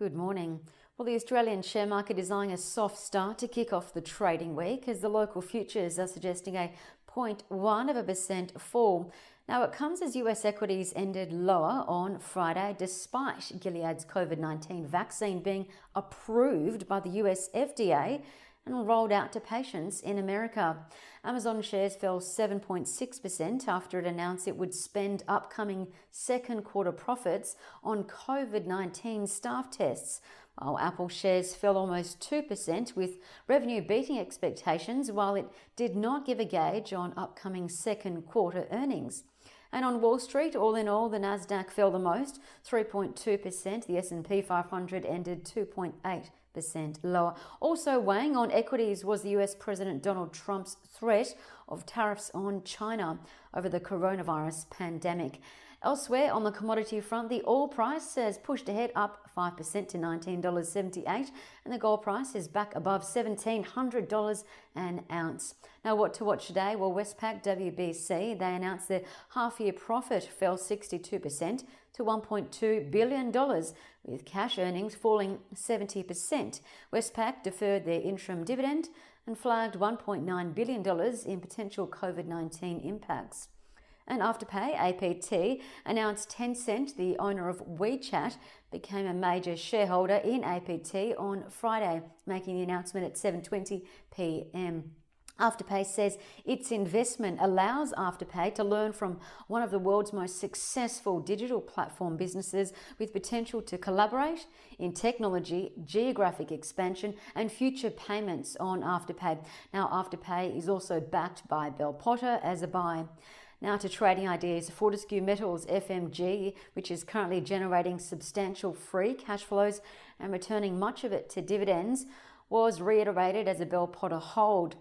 Good morning. Well, the Australian share market is eyeing a soft start to kick off the trading week as the local futures are suggesting a 0.1 of a percent fall. Now, it comes as US equities ended lower on Friday despite Gilead's COVID 19 vaccine being approved by the US FDA and rolled out to patients in America. Amazon shares fell 7.6% after it announced it would spend upcoming second quarter profits on COVID 19 staff tests. While Apple shares fell almost 2%, with revenue beating expectations, while it did not give a gauge on upcoming second quarter earnings. And on Wall Street, all in all, the Nasdaq fell the most, 3.2%. The S&P 500 ended 2.8% lower. Also weighing on equities was the US President Donald Trump's threat of tariffs on China over the coronavirus pandemic. Elsewhere on the commodity front, the oil price has pushed ahead up 5% to $19.78 and the gold price is back above $1,700 an ounce. Now, what to watch today? Well, Westpac WBC, they announced their half year profit fell 62% to $1.2 billion, with cash earnings falling 70%. Westpac deferred their interim dividend and flagged $1.9 billion in potential COVID 19 impacts. And Afterpay, APT, announced Tencent, the owner of WeChat, became a major shareholder in APT on Friday, making the announcement at 7:20 p.m. Afterpay says its investment allows Afterpay to learn from one of the world's most successful digital platform businesses with potential to collaborate in technology, geographic expansion, and future payments on Afterpay. Now, Afterpay is also backed by Bell Potter as a buy. Now to trading ideas. Fortescue Metals FMG, which is currently generating substantial free cash flows and returning much of it to dividends, was reiterated as a Bell Potter hold.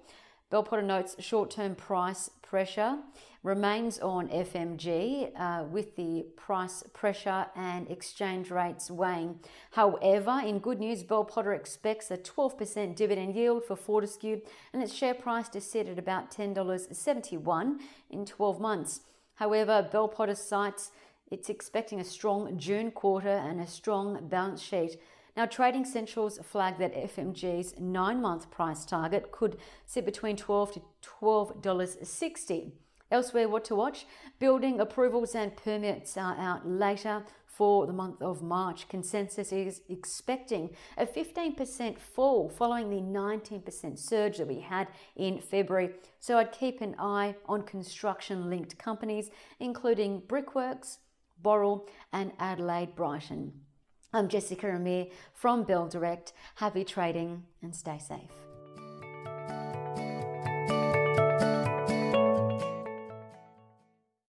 Bell Potter notes short term price pressure remains on FMG uh, with the price pressure and exchange rates weighing. However, in good news, Bell Potter expects a 12% dividend yield for Fortescue and its share price to sit at about $10.71 in 12 months. However, Bell Potter cites it's expecting a strong June quarter and a strong balance sheet. Now, Trading Centrals flagged that FMG's nine month price target could sit between 12 to $12.60. Elsewhere, what to watch? Building approvals and permits are out later for the month of March. Consensus is expecting a 15% fall following the 19% surge that we had in February. So I'd keep an eye on construction linked companies, including Brickworks, Boral, and Adelaide Brighton. I'm Jessica Amir from Bell Direct. Happy trading and stay safe.